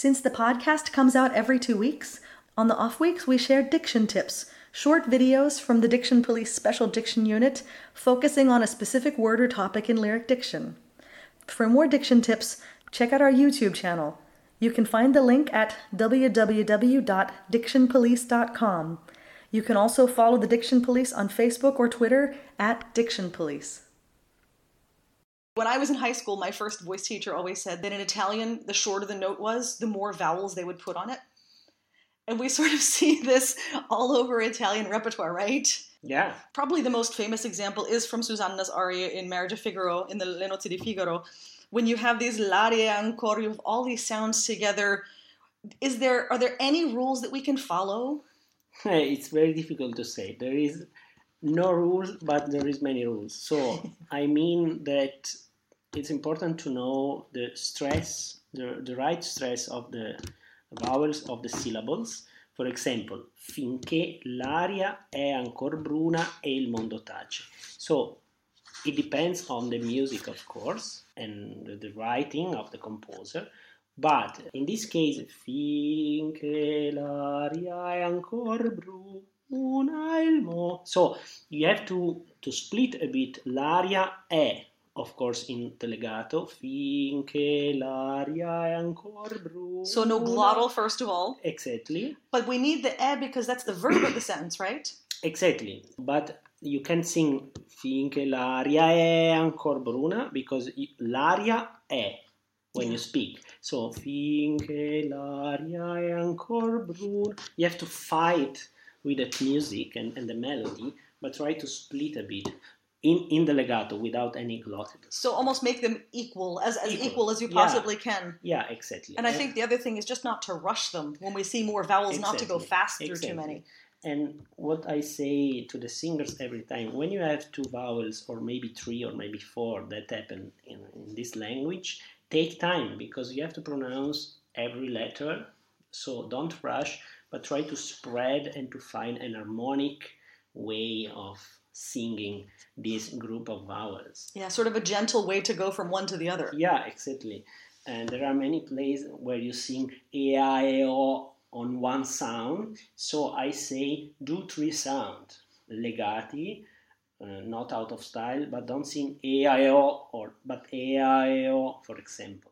Since the podcast comes out every two weeks, on the off weeks we share diction tips, short videos from the Diction Police Special Diction Unit focusing on a specific word or topic in lyric diction. For more diction tips, check out our YouTube channel. You can find the link at www.dictionpolice.com. You can also follow the Diction Police on Facebook or Twitter at Diction Police. When I was in high school, my first voice teacher always said that in Italian, the shorter the note was, the more vowels they would put on it. And we sort of see this all over Italian repertoire, right? Yeah. Probably the most famous example is from Susanna's aria in Marriage of Figaro, in the Le Nozze di Figaro, when you have these l'aria ancora, you have all these sounds together. Is there are there any rules that we can follow? It's very difficult to say. There is no rules, but there is many rules. So I mean that it's important to know the stress, the, the right stress of the vowels of the syllables. For example, finché l'aria è ancora bruna e il mondo tace. So it depends on the music, of course, and the writing of the composer. But in this case, finché l'aria è ancora bruna il mo. So you have to, to split a bit l'aria è of course in the legato finché l'aria è ancora bruna. So no glottal first of all. Exactly. But we need the e because that's the verb of the sentence, right? Exactly. But you can sing finché l'aria è ancora bruna because l'aria è when you speak. So finché l'aria è ancora bruna. You have to fight with the music and, and the melody, but try to split a bit in, in the legato without any glottal. So almost make them equal, as, as Equal. equal, as you Yeah. possibly can. Yeah, exactly. And I think the other thing is just not to rush them when we see more vowels, not to go fast through too Exactly. many. And what I say to the singers every time, when you have two vowels, or maybe three, or maybe four that happen in, in this language, take time because you have to pronounce every letter. So don't rush, but try to spread and to find an harmonic way of singing this group of vowels. Yeah, sort of a gentle way to go from one to the other. Yeah, exactly. And there are many plays where you sing e a e o on one sound. So I say do three sound legati, uh, not out of style, but don't sing e a e o or but e a e o, for example.